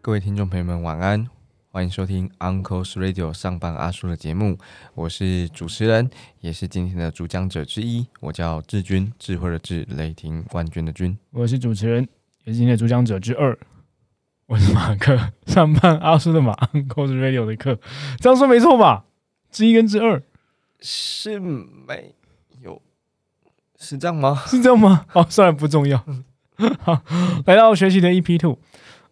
各位听众朋友们，晚安，欢迎收听 Uncle's Radio 上班阿叔的节目，我是主持人，也是今天的主讲者之一，我叫志军，智慧的智，雷霆冠军的军。我是主持人，也是今天的主讲者之二，我是马克，上班阿叔的马 Uncle's Radio 的课，这样说没错吧？之一跟之二是没有，是这样吗？是这样吗？哦，算了，不重要。好，来到学习的 EP Two。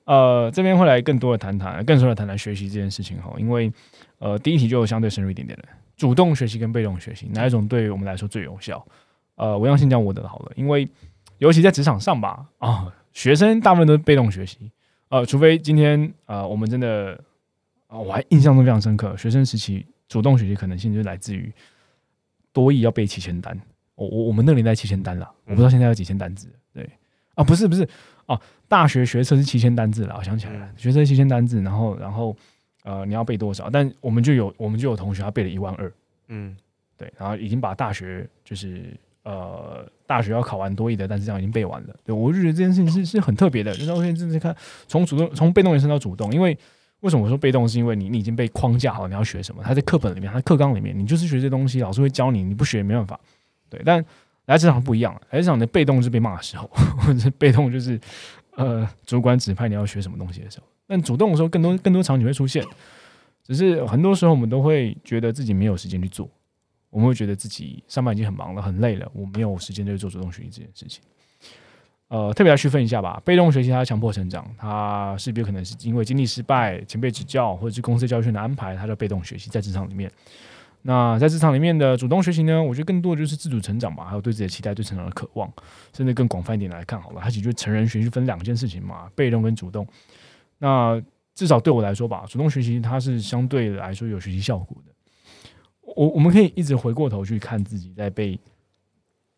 呃，这边会来更多的谈谈，更多的谈谈学习这件事情哈。因为呃，第一题就相对深入一点点了，主动学习跟被动学习哪一种对于我们来说最有效？呃，我要先讲我的好了，因为尤其在职场上吧，啊，学生大部分都是被动学习，呃，除非今天啊，我们真的啊，我还印象中非常深刻，学生时期主动学习可能性就来自于多义要背七千单，我我我们那年代七千单了，我不知道现在有几千单字，对啊，不是不是。哦，大学学车是七千单字了，我想起来了，学车七千单字，然后，然后，呃，你要背多少？但我们就有，我们就有同学他背了一万二，嗯，对，然后已经把大学就是呃大学要考完多一的，但是这样已经背完了。对我就觉得这件事情是是很特别的，就是我现在正在看从主动从被动延伸到主动，因为为什么我说被动？是因为你你已经被框架好，你要学什么？他在课本里面，他课纲里面，你就是学这东西，老师会教你，你不学也没办法。对，但。来职场不一样，来职场的被动是被骂的时候，或者被动就是呃主管指派你要学什么东西的时候。但主动的时候，更多更多场景会出现，只是很多时候我们都会觉得自己没有时间去做，我们会觉得自己上班已经很忙了，很累了，我没有时间去做主动学习这件事情。呃，特别来区分一下吧，被动学习它强迫成长，它势必可能是因为经历失败、前辈指教或者是公司教训的安排，它叫被动学习在职场里面。那在职场里面的主动学习呢？我觉得更多的就是自主成长吧，还有对自己的期待、对成长的渴望，甚至更广泛一点来看好了。它其实成人学习分两件事情嘛，被动跟主动。那至少对我来说吧，主动学习它是相对来说有学习效果的。我我们可以一直回过头去看自己在被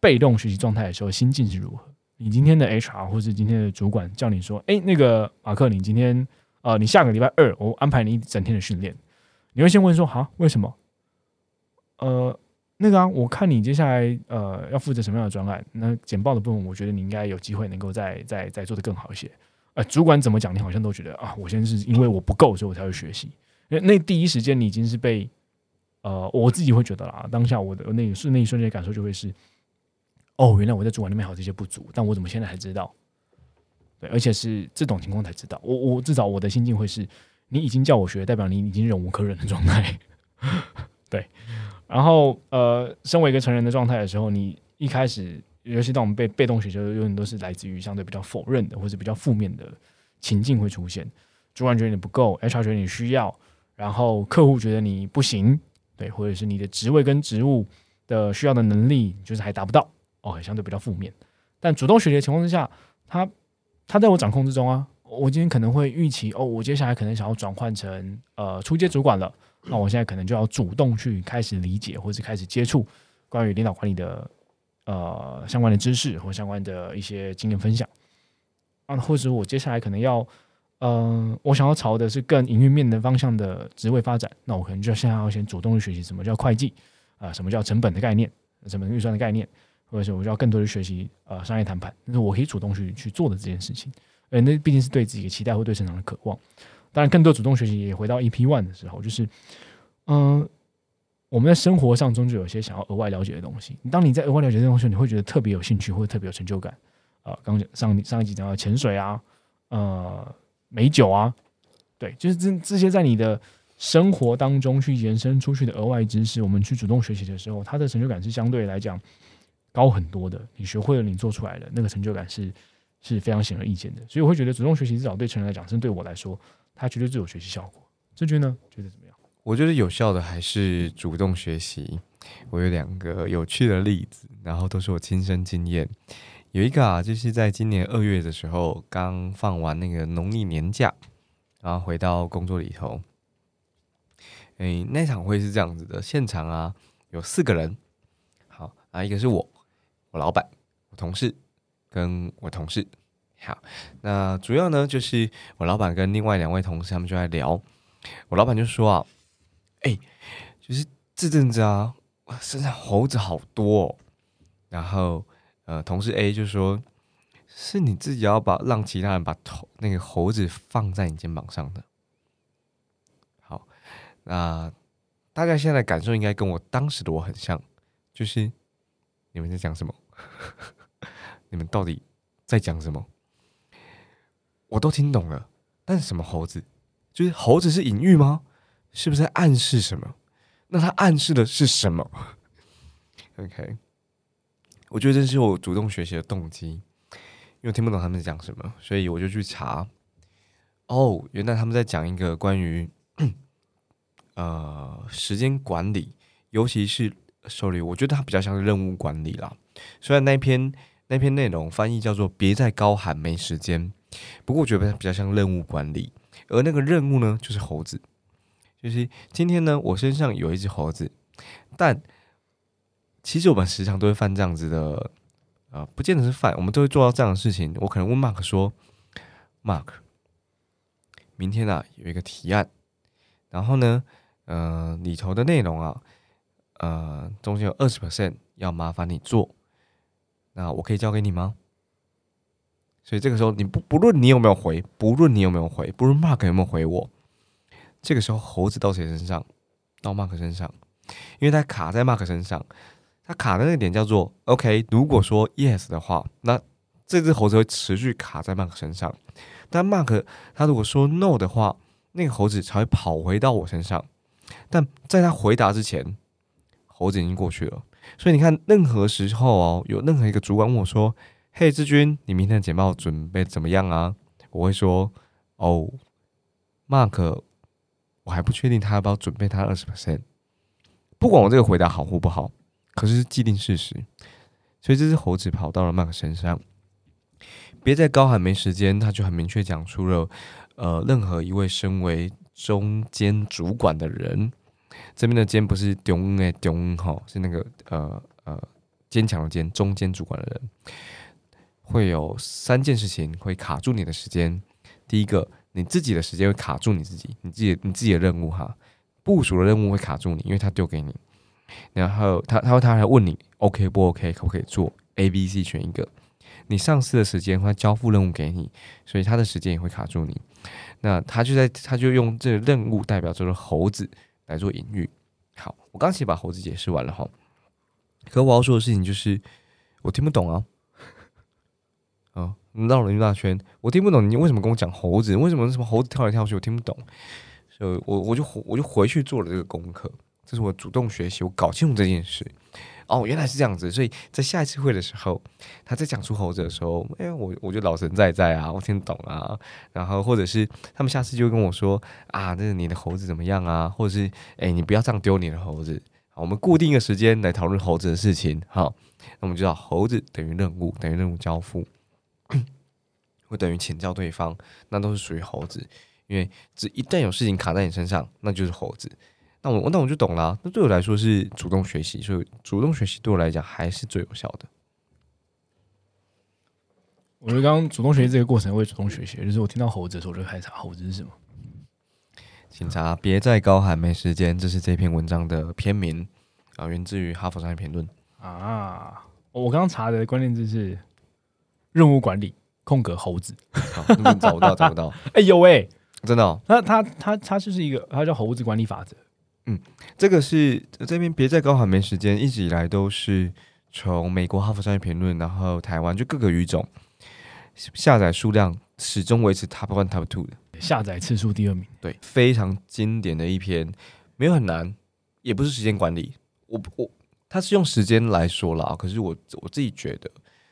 被动学习状态的时候心境是如何。你今天的 HR 或是今天的主管叫你说：“哎，那个马克，你今天呃，你下个礼拜二我安排你一整天的训练。”你会先问说：“好，为什么？”呃，那个啊，我看你接下来呃要负责什么样的专案？那简报的部分，我觉得你应该有机会能够再再再做的更好一些。呃，主管怎么讲，你好像都觉得啊，我现在是因为我不够，所以我才会学习。那第一时间你已经是被呃，我自己会觉得啦，当下我的那是那一瞬间感受就会是，哦，原来我在主管那边还有这些不足，但我怎么现在才知道？对，而且是这种情况才知道。我我至少我的心境会是，你已经叫我学，代表你已经忍无可忍的状态。对。然后，呃，身为一个成人的状态的时候，你一开始，尤其当我们被被动学习，永远都是来自于相对比较否认的或者比较负面的情境会出现。主管觉得你不够，HR 觉得你需要，然后客户觉得你不行，对，或者是你的职位跟职务的需要的能力就是还达不到，哦，相对比较负面。但主动学习的情况之下，他他在我掌控之中啊，我今天可能会预期，哦，我接下来可能想要转换成呃初阶主管了。那我现在可能就要主动去开始理解，或者开始接触关于领导管理的呃相关的知识或相关的一些经验分享啊，或者我接下来可能要嗯，我想要朝的是更营运面的方向的职位发展，那我可能就要现在要先主动去学习什么叫会计啊，什么叫成本的概念，成本预算的概念，或者是我就要更多的学习呃商业谈判，那是我可以主动去去做的这件事情，呃，那毕竟是对自己的期待或对成长的渴望。当然，更多主动学习也回到 EP One 的时候，就是，嗯，我们在生活上终究有些想要额外了解的东西。当你在额外了解这东西，你会觉得特别有兴趣，或者特别有成就感。啊，刚上上一集讲到潜水啊，呃，美酒啊，对，就是这这些在你的生活当中去延伸出去的额外知识，我们去主动学习的时候，它的成就感是相对来讲高很多的。你学会了，你做出来的那个成就感是是非常显而易见的。所以我会觉得主动学习至少对成人来讲，甚至对我来说。它绝对最有学习效果，志军呢？觉得怎么样？我觉得有效的还是主动学习。我有两个有趣的例子，然后都是我亲身经验。有一个啊，就是在今年二月的时候，刚放完那个农历年假，然后回到工作里头。诶，那场会是这样子的，现场啊有四个人，好啊，一个是我，我老板，我同事，跟我同事。好，那主要呢就是我老板跟另外两位同事他们就在聊，我老板就说啊，哎，就是这阵子啊，身上猴子好多、哦。然后呃，同事 A 就说：“是你自己要把让其他人把头那个猴子放在你肩膀上的。”好，那大家现在感受应该跟我当时的我很像，就是你们在讲什么？你们到底在讲什么？我都听懂了，但是什么猴子？就是猴子是隐喻吗？是不是在暗示什么？那它暗示的是什么？OK，我觉得这是我主动学习的动机，因为听不懂他们在讲什么，所以我就去查。哦，原来他们在讲一个关于 呃时间管理，尤其是受理我觉得它比较像是任务管理啦。虽然那篇那篇内容翻译叫做“别再高喊没时间”，不过我觉得它比较像任务管理。而那个任务呢，就是猴子，就是今天呢，我身上有一只猴子，但其实我们时常都会犯这样子的，呃，不见得是犯，我们都会做到这样的事情。我可能问 Mark 说：“Mark，明天啊有一个提案，然后呢，呃，里头的内容啊，呃，中间有二十 percent 要麻烦你做，那我可以交给你吗？”所以这个时候，你不不论你有没有回，不论你有没有回，不论 Mark 有没有回我，这个时候猴子到谁身上？到 Mark 身上，因为它卡在 Mark 身上，它卡的那个点叫做 OK。如果说 Yes 的话，那这只猴子会持续卡在 Mark 身上；但 Mark 他如果说 No 的话，那个猴子才会跑回到我身上。但在他回答之前，猴子已经过去了。所以你看，任何时候哦，有任何一个主管问我说。嘿，志军，你明天的简报准备怎么样啊？我会说，哦，Mark，我还不确定他要不要准备他二十 percent。不管我这个回答好或不好，可是既定事实。所以这只猴子跑到了 Mark 身上，别再高喊没时间，他就很明确讲出了，呃，任何一位身为中间主管的人，这边的肩不是中诶中哈，是那个呃呃坚强的坚，中间主管的人。会有三件事情会卡住你的时间。第一个，你自己的时间会卡住你自己，你自己你自己的任务哈，部署的任务会卡住你，因为他丢给你，然后他他他还问你 OK 不 OK，可不可以做 A、B、C 选一个。你上司的时间会交付任务给你，所以他的时间也会卡住你。那他就在他就用这个任务代表这个猴子来做隐喻。好，我刚才把猴子解释完了哈，可我要说的事情就是我听不懂啊。啊，绕了一大圈，我听不懂你为什么跟我讲猴子？为什么什么猴子跳来跳去？我听不懂，所以我我就我就回去做了这个功课，这是我主动学习，我搞清楚这件事。哦，原来是这样子，所以在下一次会的时候，他在讲出猴子的时候，哎，我我就老神在在啊，我听懂啊。然后或者是他们下次就跟我说啊，那你的猴子怎么样啊？或者是哎，你不要这样丢你的猴子。我们固定一个时间来讨论猴子的事情。好，那我们知道猴子等于任务，等于任务交付。会等于请教对方，那都是属于猴子，因为只一旦有事情卡在你身上，那就是猴子。那我那我就懂了，那对我来说是主动学习，所以主动学习对我来讲还是最有效的。我觉得刚刚主动学习这个过程，我也主动学习，就是我听到猴子的时候，我就开始查猴子是什么。请查，别再高喊没时间，这是这篇文章的篇名啊，源自于哈佛商业评论啊。我刚刚查的关键字是。任务管理空格猴子，找不到找不到。哎呦喂，真的，那他他他就是一个，他叫猴子管理法则。嗯，这个是这边别再高喊没时间，一直以来都是从美国哈佛商业评论，然后台湾就各个语种下载数量始终维持 top one top two 的下载次数第二名。对，非常经典的一篇，没有很难，也不是时间管理。我我他是用时间来说了，可是我我自己觉得。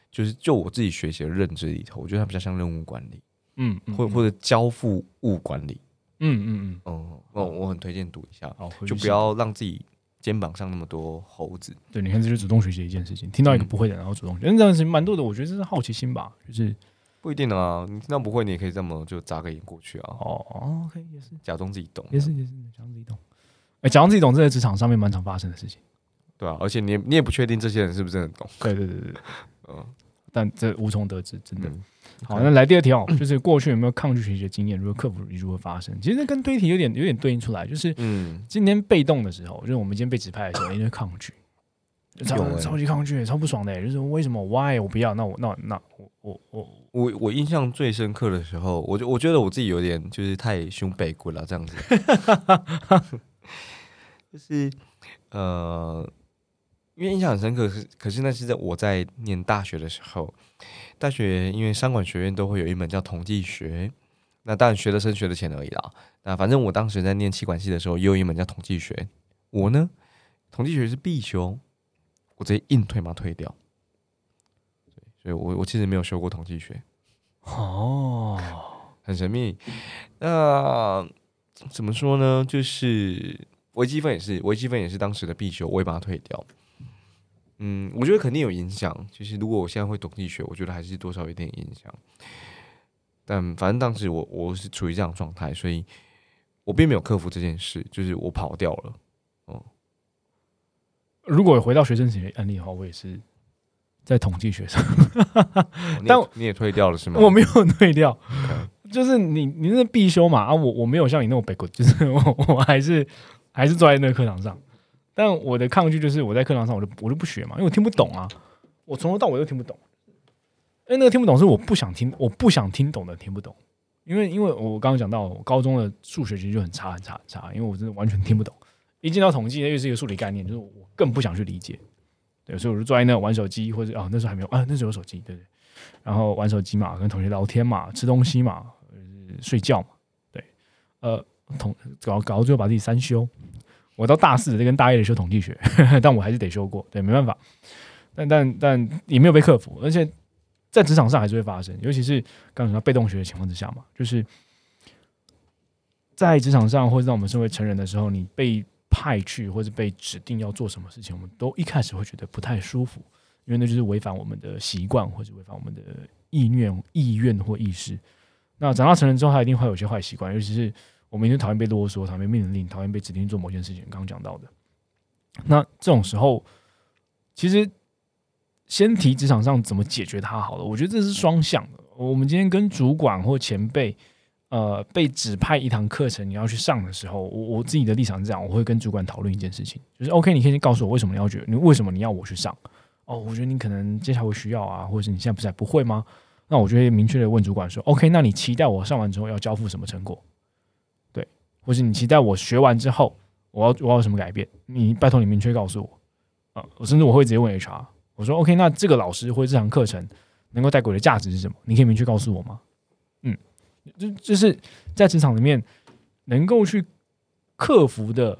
就是就我自己学习的认知里头，我觉得它比较像任务管理，嗯，或或者交付物管理，嗯嗯嗯，哦，我我很推荐读一下，就不要让自己肩膀上那么多猴子。对，你看这是主动学习的一件事情，听到一个不会的，然后主动学，这样事情蛮多的。我觉得这是好奇心吧，就是不一定啊。你听到不会，你也可以这么就眨个眼过去啊。哦，OK，也是假装自己懂，也是也是假装自己懂。哎，假装自己懂，这在职场上面蛮常发生的事情，对啊，而且你你也不确定这些人是不是真的懂。对对对对，嗯。但这无从得知，真的。嗯好，那来第二题哦，就是过去有没有抗拒学习的经验？如何克服如何发生？其实这跟堆题有点有点对应出来，就是嗯，今天被动的时候，就是我们今天被指派的时候，因为抗拒，超超级抗拒，超不爽的欸，就是为什么？Why 我不要？那我那那我我我我我印象最深刻的时候，我就我觉得我自己有点就是太胸背骨了，这样子，就是呃，因为印象很深刻，可是可是那是在我在念大学的时候，大学因为商管学院都会有一门叫统计学，那当然学的深学的浅而已啦。那反正我当时在念气管系的时候，也有一门叫统计学，我呢，统计学是必修，我直接硬退嘛退掉。所以我我其实没有修过统计学，哦，很神秘。那怎么说呢？就是微积分也是，微积分也是当时的必修，我也把它退掉。嗯，我觉得肯定有影响。就是如果我现在会统计学，我觉得还是多少有点影响。但反正当时我我是处于这样状态，所以我并没有克服这件事，就是我跑掉了。哦如果回到学生时期的案例的话，我也是在统计学上，哦 你但你也退掉了是吗？我没有退掉就是你你那必修嘛啊，我我没有像你那么背过，就是我我还是还是坐在那个课堂上，但我的抗拒就是我在课堂上我就我就不学嘛，因为我听不懂啊，我从头到尾都听不懂，因为那个听不懂是我不想听，我不想听懂的听不懂，因为因为我刚刚讲到，我高中的数学其实就很差很差很差，因为我真的完全听不懂，一进到统计那又是一个数理概念，就是我更不想去理解，对，所以我就坐在那玩手机，或者啊那时候还没有啊那时候有手机，对。对，然后玩手机嘛，跟同学聊天嘛，吃东西嘛，睡觉嘛，对，呃，同搞搞到最后把自己三修，我到大四再跟大一的修统计学，但我还是得修过，对，没办法，但但但也没有被克服，而且在职场上还是会发生，尤其是刚才说被动学的情况之下嘛，就是在职场上或者在我们身为成人的时候，你被派去或者被指定要做什么事情，我们都一开始会觉得不太舒服，因为那就是违反我们的习惯或者违反我们的意愿、意愿或意识。那长大成人之后，他一定会有些坏习惯，尤其是我们一定讨厌被啰嗦、讨厌命令、讨厌被指定做某件事情。刚刚讲到的，那这种时候，其实先提职场上怎么解决它好了。我觉得这是双向的。我们今天跟主管或前辈，呃，被指派一堂课程你要去上的时候，我我自己的立场是这样，我会跟主管讨论一件事情，就是 OK，你可以先告诉我为什么你要觉你为什么你要我去上？哦，我觉得你可能接下来会需要啊，或者是你现在不是还不会吗？那我就会明确的问主管说：“OK，那你期待我上完之后要交付什么成果？或是你期待我学完之后我要我要什么改变？你拜托你明确告诉我啊！我甚至我会直接问 HR，我说：OK，那这个老师或这堂课程能够带给我的价值是什么？你可以明确告诉我吗？嗯，就就是在职场里面能够去克服的，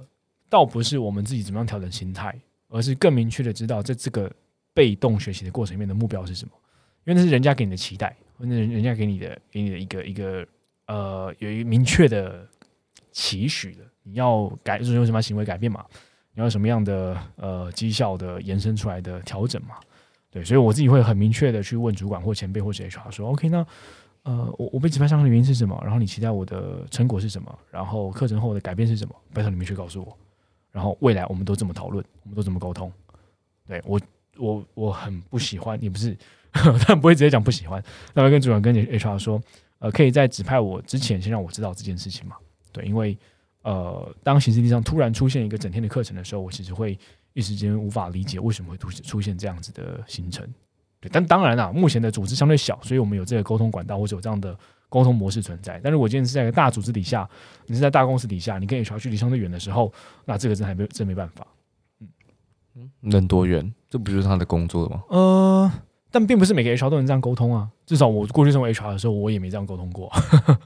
倒不是我们自己怎么样调整心态，而是更明确的知道在这个被动学习的过程里面的目标是什么。”因为那是人家给你的期待，或者人人家给你的给你的一个一个呃有一个明确的期许的，你要改就是有什么行为改变嘛，你要什么样的呃绩效的延伸出来的调整嘛，对，所以我自己会很明确的去问主管或前辈或者 HR 说，OK，那呃我我被指派上的原因是什么？然后你期待我的成果是什么？然后课程后的改变是什么？拜托你明确告诉我，然后未来我们都这么讨论，我们都这么沟通，对我我我很不喜欢，也不是。但不会直接讲不喜欢，那会跟主管跟你 HR 说，呃，可以在指派我之前先让我知道这件事情嘛？对，因为呃，当行事历上突然出现一个整天的课程的时候，我其实会一时间无法理解为什么会出出现这样子的行程。对，但当然啦，目前的组织相对小，所以我们有这个沟通管道或者有这样的沟通模式存在。但如果今天是在一个大组织底下，你是在大公司底下，你跟 HR 距离相对远的时候，那这个真还没真没办法。嗯能多远？这不就是他的工作吗？呃。但并不是每个 HR 都能这样沟通啊，至少我过去成为 HR 的时候，我也没这样沟通过。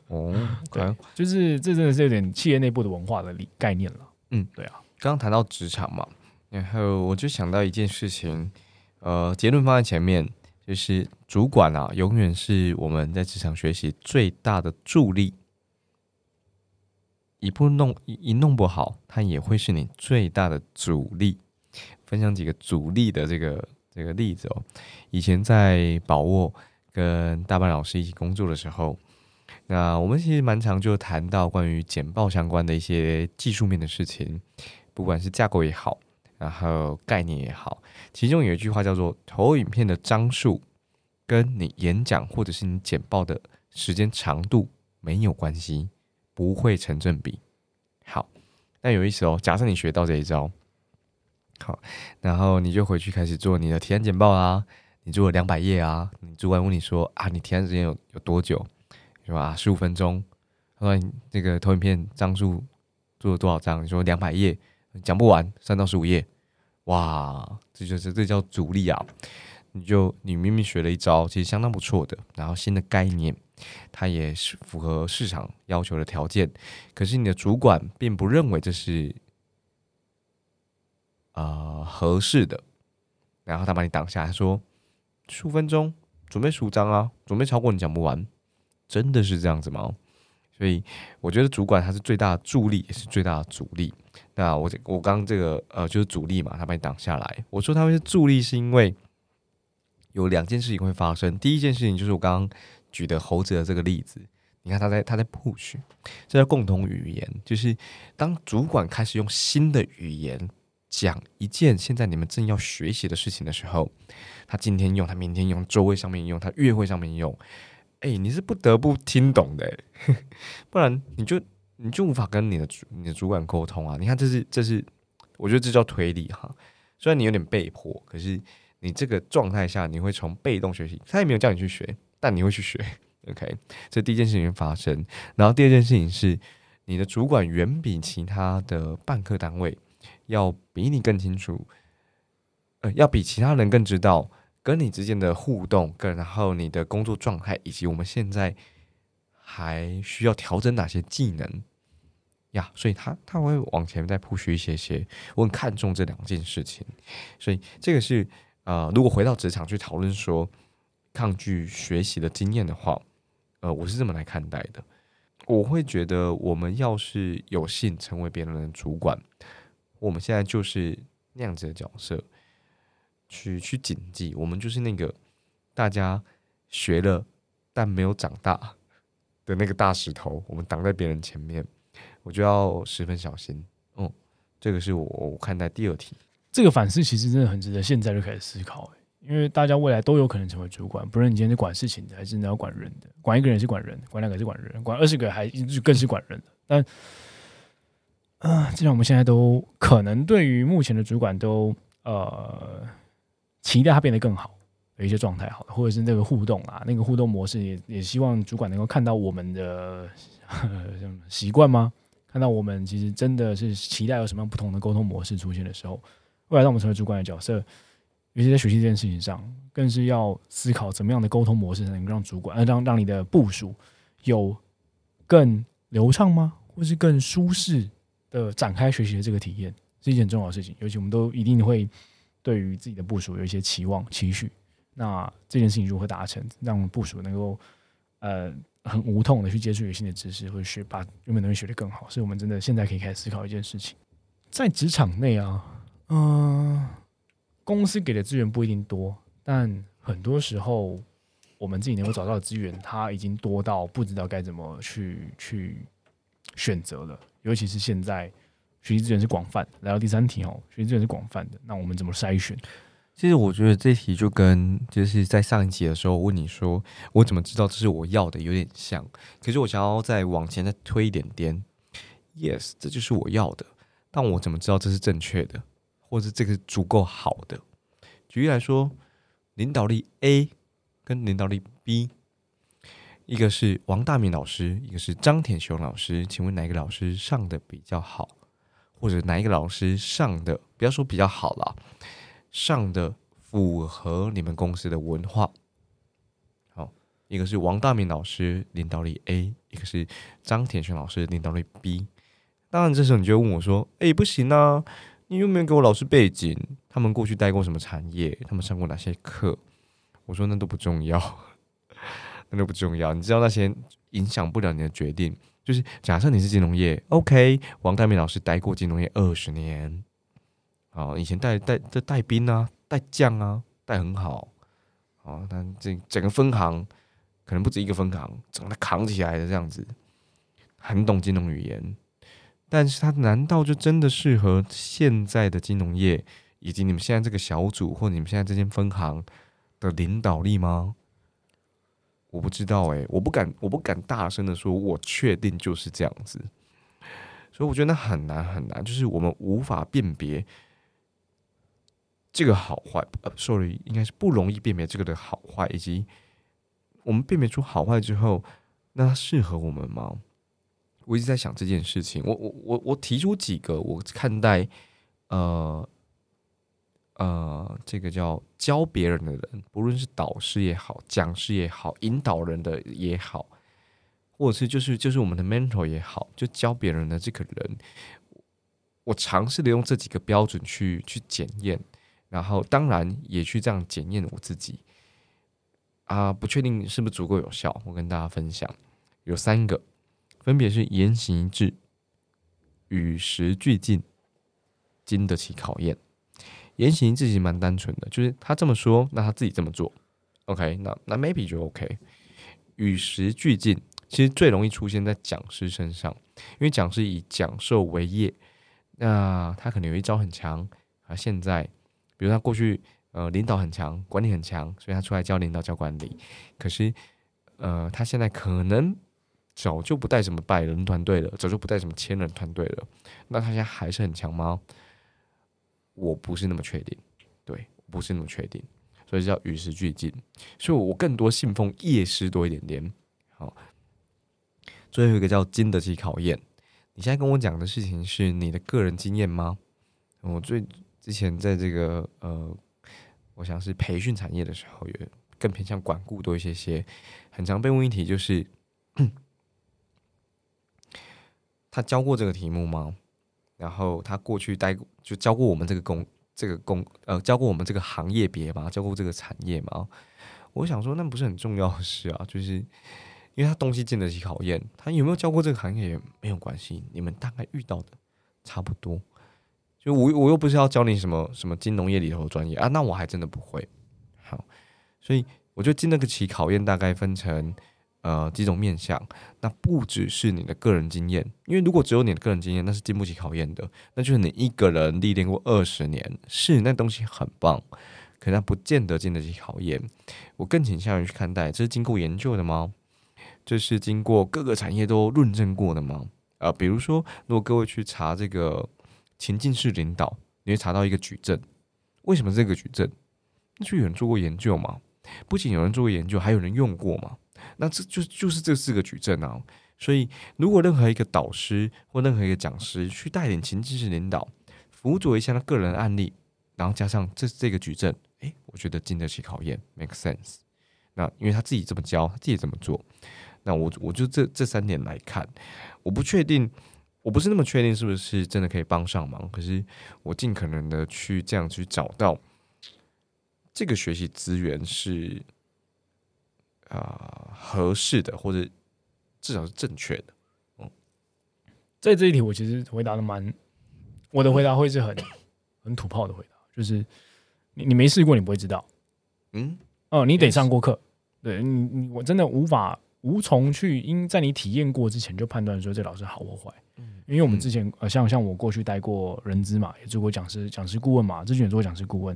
哦，对，就是这真的是有点企业内部的文化的理概念了。嗯，对啊。刚刚谈到职场嘛，然后我就想到一件事情，呃，结论放在前面，就是主管啊，永远是我们在职场学习最大的助力。一不弄一一弄不好，它也会是你最大的阻力。分享几个阻力的这个。这个例子哦，以前在宝沃跟大班老师一起工作的时候，那我们其实蛮常就谈到关于简报相关的一些技术面的事情，不管是架构也好，然后概念也好，其中有一句话叫做“投影片的张数跟你演讲或者是你简报的时间长度没有关系，不会成正比。好，那有意思哦。假设你学到这一招，好，然后你就回去开始做你的提案简报啦。你做了两百页啊，你主管问你说啊，你提案时间有有多久？是吧？十五分钟。他说你这个投影片张数做了多少张？你说两百页，讲不完，三到十五页。哇，这就是这叫阻力啊！你就你明明学了一招，其实相当不错的，然后新的概念，它也是符合市场要求的条件，可是你的主管并不认为这是呃合适的，然后他把你挡下，他说十五分钟准备十五张啊，准备超过你讲不完，真的是这样子吗？所以我觉得主管他是最大的助力，也是最大的阻力。那我我刚这个呃就是阻力嘛，他把你挡下来。我说他会是助力，是因为有两件事情会发生。第一件事情就是我刚刚举的猴子的这个例子，你看他在他在 push，这叫共同语言，就是当主管开始用新的语言讲一件现在你们正要学习的事情的时候，他今天用，他明天用，周会上面用，他月会上面用。哎，你是不得不听懂的，不然你就你就无法跟你的主你的主管沟通啊！你看，这是这是，我觉得这叫推理哈。虽然你有点被迫，可是你这个状态下，你会从被动学习。他也没有叫你去学，但你会去学。OK，这第一件事情发生。然后第二件事情是，你的主管远比其他的办课单位要比你更清楚，呃，要比其他人更知道。跟你之间的互动，跟然后你的工作状态，以及我们现在还需要调整哪些技能呀？所以他他会往前再铺叙一些些。我很看重这两件事情，所以这个是呃，如果回到职场去讨论说抗拒学习的经验的话，呃，我是这么来看待的。我会觉得，我们要是有幸成为别人的主管，我们现在就是那样子的角色。去去谨记，我们就是那个大家学了但没有长大的那个大石头，我们挡在别人前面，我就要十分小心。嗯，这个是我我看待第二题。这个反思其实真的很值得现在就开始思考，因为大家未来都有可能成为主管，不论你今天是管事情的，还是你要管人的，管一个人是管人，管两个是管人，管二十个还更是管人的。但啊，既然我们现在都可能对于目前的主管都呃。期待它变得更好的一些状态，好，或者是那个互动啊，那个互动模式也也希望主管能够看到我们 的习惯吗？看到我们其实真的是期待有什么样不同的沟通模式出现的时候，未来让我们成为主管的角色，尤其在学习这件事情上，更是要思考怎么样的沟通模式才能让主管，让让你的部署有更流畅吗？或是更舒适的展开学习的这个体验，是一件重要的事情。尤其我们都一定会。对于自己的部署有一些期望期许，那这件事情如何达成，让部署能够呃很无痛的去接触有新的知识，或者学把原本东西学得更好，是我们真的现在可以开始思考一件事情。在职场内啊，嗯，公司给的资源不一定多，但很多时候我们自己能够找到的资源，它已经多到不知道该怎么去去选择了，尤其是现在。学习资源是广泛，来到第三题哦，学习资源是广泛的，那我们怎么筛选？其实我觉得这题就跟就是在上一集的时候问你说，我怎么知道这是我要的，有点像。可是我想要再往前再推一点点，yes，这就是我要的，但我怎么知道这是正确的，或者这个足够好的？举例来说，领导力 A 跟领导力 B，一个是王大明老师，一个是张铁雄老师，请问哪一个老师上的比较好？或者哪一个老师上的，不要说比较好了，上的符合你们公司的文化。好，一个是王大明老师领导力 A，一个是张铁雄老师领导力 B。当然，这时候你就问我说：“哎，不行啊，你有没有给我老师背景？他们过去待过什么产业？他们上过哪些课？”我说：“那都不重要，那都不重要。你知道那些影响不了你的决定。”就是假设你是金融业，OK，王大明老师待过金融业二十年，哦，以前带带这带兵啊，带将啊，带很好，哦，但这整个分行可能不止一个分行，整个扛起来的这样子，很懂金融语言，但是他难道就真的适合现在的金融业，以及你们现在这个小组或你们现在这间分行的领导力吗？我不知道诶，我不敢，我不敢大声的说，我确定就是这样子。所以我觉得那很难很难，就是我们无法辨别这个好坏。呃，sorry，应该是不容易辨别这个的好坏，以及我们辨别出好坏之后，那它适合我们吗？我一直在想这件事情。我我我我提出几个我看待呃呃这个叫教别人的人，不论是导师也好，讲师也好，引导人的也好。或者是就是就是我们的 mentor 也好，就教别人的这个人，我尝试的用这几个标准去去检验，然后当然也去这样检验我自己啊，不确定是不是足够有效。我跟大家分享有三个，分别是言行一致、与时俱进、经得起考验。言行自己蛮单纯的，就是他这么说，那他自己这么做，OK，那那 maybe 就 OK。与时俱进。其实最容易出现在讲师身上，因为讲师以讲授为业，那他可能有一招很强啊。现在，比如他过去呃领导很强，管理很强，所以他出来教领导教管理。可是，呃，他现在可能早就不带什么百人团队了，早就不带什么千人团队了。那他现在还是很强吗？我不是那么确定，对，不是那么确定，所以叫与时俱进。所以我更多信奉业师多一点点，好。最后一个叫经得起考验。你现在跟我讲的事情是你的个人经验吗？我最之前在这个呃，我想是培训产业的时候，也更偏向管顾多一些些。很常被问一题就是，他教过这个题目吗？然后他过去待就教过我们这个工这个工呃教过我们这个行业别嘛？教过这个产业嘛？我想说，那不是很重要的事啊，就是。因为他东西经得起考验，他有没有教过这个行业也没有关系，你们大概遇到的差不多。就我我又不是要教你什么什么金融业里头的专业啊，那我还真的不会。好，所以我觉得经得起考验大概分成呃几种面向，那不只是你的个人经验，因为如果只有你的个人经验，那是经不起考验的，那就是你一个人历练过二十年，是那东西很棒，可它不见得经得起考验。我更倾向于去看待，这是经过研究的吗？这是经过各个产业都论证过的吗？啊，比如说，如果各位去查这个情境式领导，你会查到一个矩阵。为什么这个矩阵？那就有人做过研究嘛。不仅有人做过研究，还有人用过嘛。那这就就是这四个矩阵啊。所以，如果任何一个导师或任何一个讲师去带领情境式领导，辅佐一下他个人的案例，然后加上这这个矩阵，诶，我觉得经得起考验，make sense。那因为他自己这么教，他自己这么做。那我我就这这三点来看，我不确定，我不是那么确定是不是真的可以帮上忙。可是我尽可能的去这样去找到这个学习资源是啊合适的，或者至少是正确的。嗯，在这一题我其实回答的蛮，我的回答会是很 很土炮的回答，就是你你没试过你不会知道。嗯哦，你得上过课，对你你我真的无法。无从去因在你体验过之前就判断说这老师好或坏，嗯，因为我们之前呃像像我过去带过人资嘛，也做过讲师讲师顾问嘛，之前也做过讲师顾问，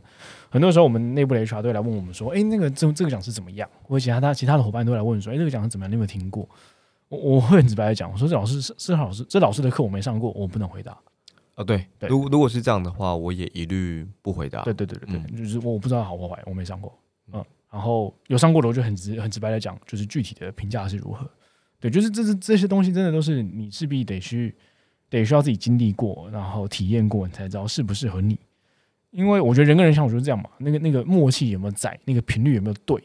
很多时候我们内部的 HR 都来问我们说，哎，那个这这个讲师怎么样？或者其他他其他的伙伴都来问说，哎，这个讲师怎么样？你有没有听过？我我会很直白的讲，我说这老师是是老师，这老师的课我没上过，我不能回答。哦，对，如如果是这样的话，我也一律不回答。对对对对对，就是我不知道好或坏，我没上过，嗯。然后有上过楼，就很直很直白的讲，就是具体的评价是如何。对，就是这是这些东西，真的都是你势必得去得需要自己经历过，然后体验过，你才知道适不适合你。因为我觉得人跟人相处就是这样嘛，那个那个默契有没有在，那个频率有没有对。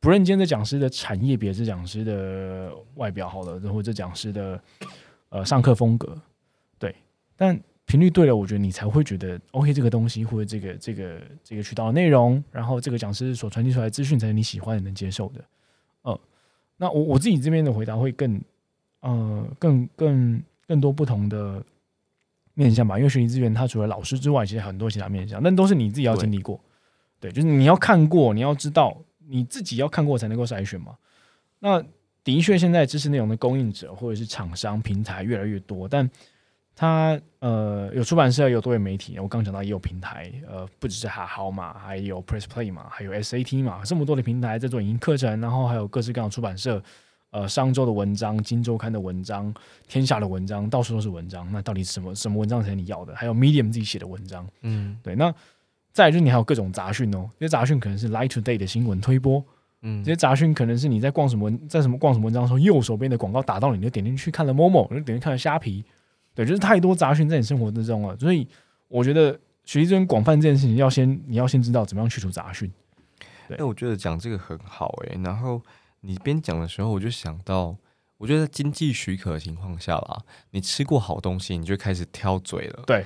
不论今天的讲师的产业别，是讲师的外表好了，或者讲师的呃上课风格，对，但。频率对了，我觉得你才会觉得 OK，这个东西或者这个这个这个渠道的内容，然后这个讲师所传递出来的资讯才是你喜欢、能接受的。嗯，那我我自己这边的回答会更呃更更更多不同的面向吧，因为学习资源它除了老师之外，其实很多其他面向，但都是你自己要经历过。对，就是你要看过，你要知道你自己要看过才能够筛选嘛。那的确，现在知识内容的供应者或者是厂商平台越来越多，但它呃有出版社，有多元媒体，我刚讲到也有平台，呃，不只是哈好嘛，还有 Press Play 嘛，还有 SAT 嘛，这么多的平台在做影音课程，然后还有各式各样的出版社，呃，商周的文章、金周刊的文章、天下的文章，到处都是文章。那到底什么什么文章才是你要的？还有 Medium 自己写的文章，嗯对。那再就是你还有各种杂讯哦，这些杂讯可能是 Light Today 的新闻推播，嗯这些杂讯可能是你在逛什么文，在什么逛什么文章的时候，右手边的广告打到你，你就点进去看了 Momo，你就点进去看了虾皮，对，就是太多杂讯在你生活之中了。所以我觉得学习这种广泛这件事情，要先你要先知道怎么样去除杂讯。哎、我觉得讲这个很好哎、然后你边讲的时候，我就想到，我觉得在经济许可的情况下啦，你吃过好东西，你就开始挑嘴了。对，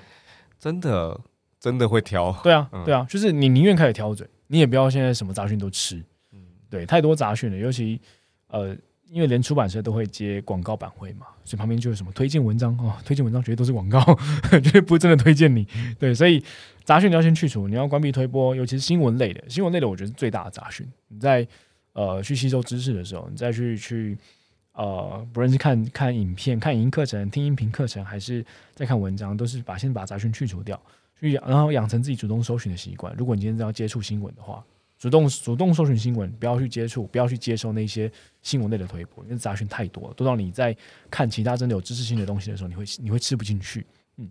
真的真的会挑。对啊，嗯对啊，就是你宁愿开始挑嘴，你也不要现在什么杂讯都吃。嗯对，太多杂讯了，尤其呃，因为连出版社都会接广告版会嘛，所以旁边就有什么推荐文章哦，推荐文章绝对都是广告，绝对不是真的推荐你。对，所以杂讯你要先去除，你要关闭推播，尤其是新闻类的，新闻类的我觉得是最大的杂讯。你在呃去吸收知识的时候，你再去去呃，不论是看看影片、看影音课程、听音频课程，还是在看文章，都是把先把杂讯去除掉。去养，然后养成自己主动搜寻的习惯。如果你今天要接触新闻的话，主动主动搜寻新闻，不要去接触，不要去接受那些新闻类的推播，因为杂讯太多了，多到你在看其他真的有知识性的东西的时候，你会你会吃不进去。嗯，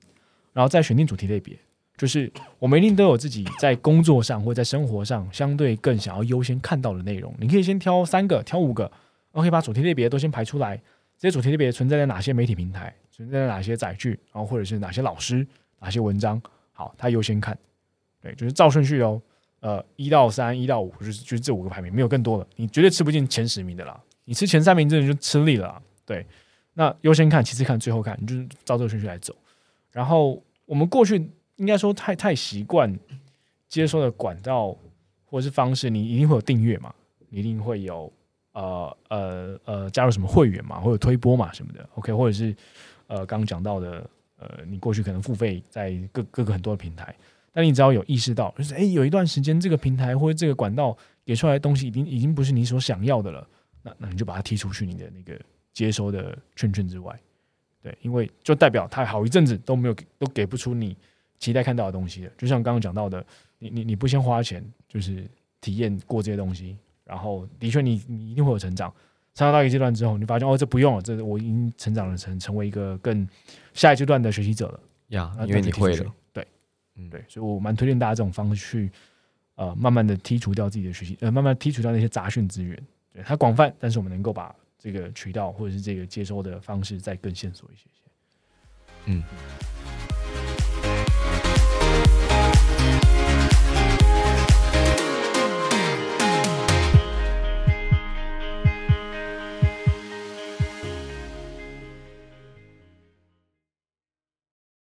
然后再选定主题类别，就是我们一定都有自己在工作上或在生活上相对更想要优先看到的内容。你可以先挑三个，挑五个，OK，把主题类别都先排出来。这些主题类别存在在哪些媒体平台，存在在哪些载具，然后或者是哪些老师、哪些文章，好，他优先看。对，就是照顺序哦。呃，一到三，一到五，就是就是这五个排名，没有更多了。你绝对吃不进前十名的啦。你吃前三名，真的就吃力了。对，那优先看，其次看，最后看，你就是照这个顺序来走。然后我们过去应该说太太习惯接收的管道或者是方式，你一定会有订阅嘛，你一定会有呃呃呃加入什么会员嘛，或者推播嘛什么的。OK，或者是呃刚讲到的呃，你过去可能付费在各各个很多的平台。但你只要有意识到，就是诶，有一段时间这个平台或者这个管道给出来的东西，已经已经不是你所想要的了，那那你就把它踢出去你的那个接收的圈圈之外，对，因为就代表它好一阵子都没有都给不出你期待看到的东西了。就像刚刚讲到的，你你你不先花钱，就是体验过这些东西，然后的确你你一定会有成长，成长到一个阶段之后，你发现哦这不用了，这我已经成长了成成为一个更下一阶段的学习者了。呀，那因为你会了嗯对，所以我蛮推荐大家这种方式去，呃，慢慢的剔除掉自己的学习，呃，慢慢剔除掉那些杂讯资源。对，它广泛，但是我们能够把这个渠道或者是这个接收的方式再更线索一些些。嗯，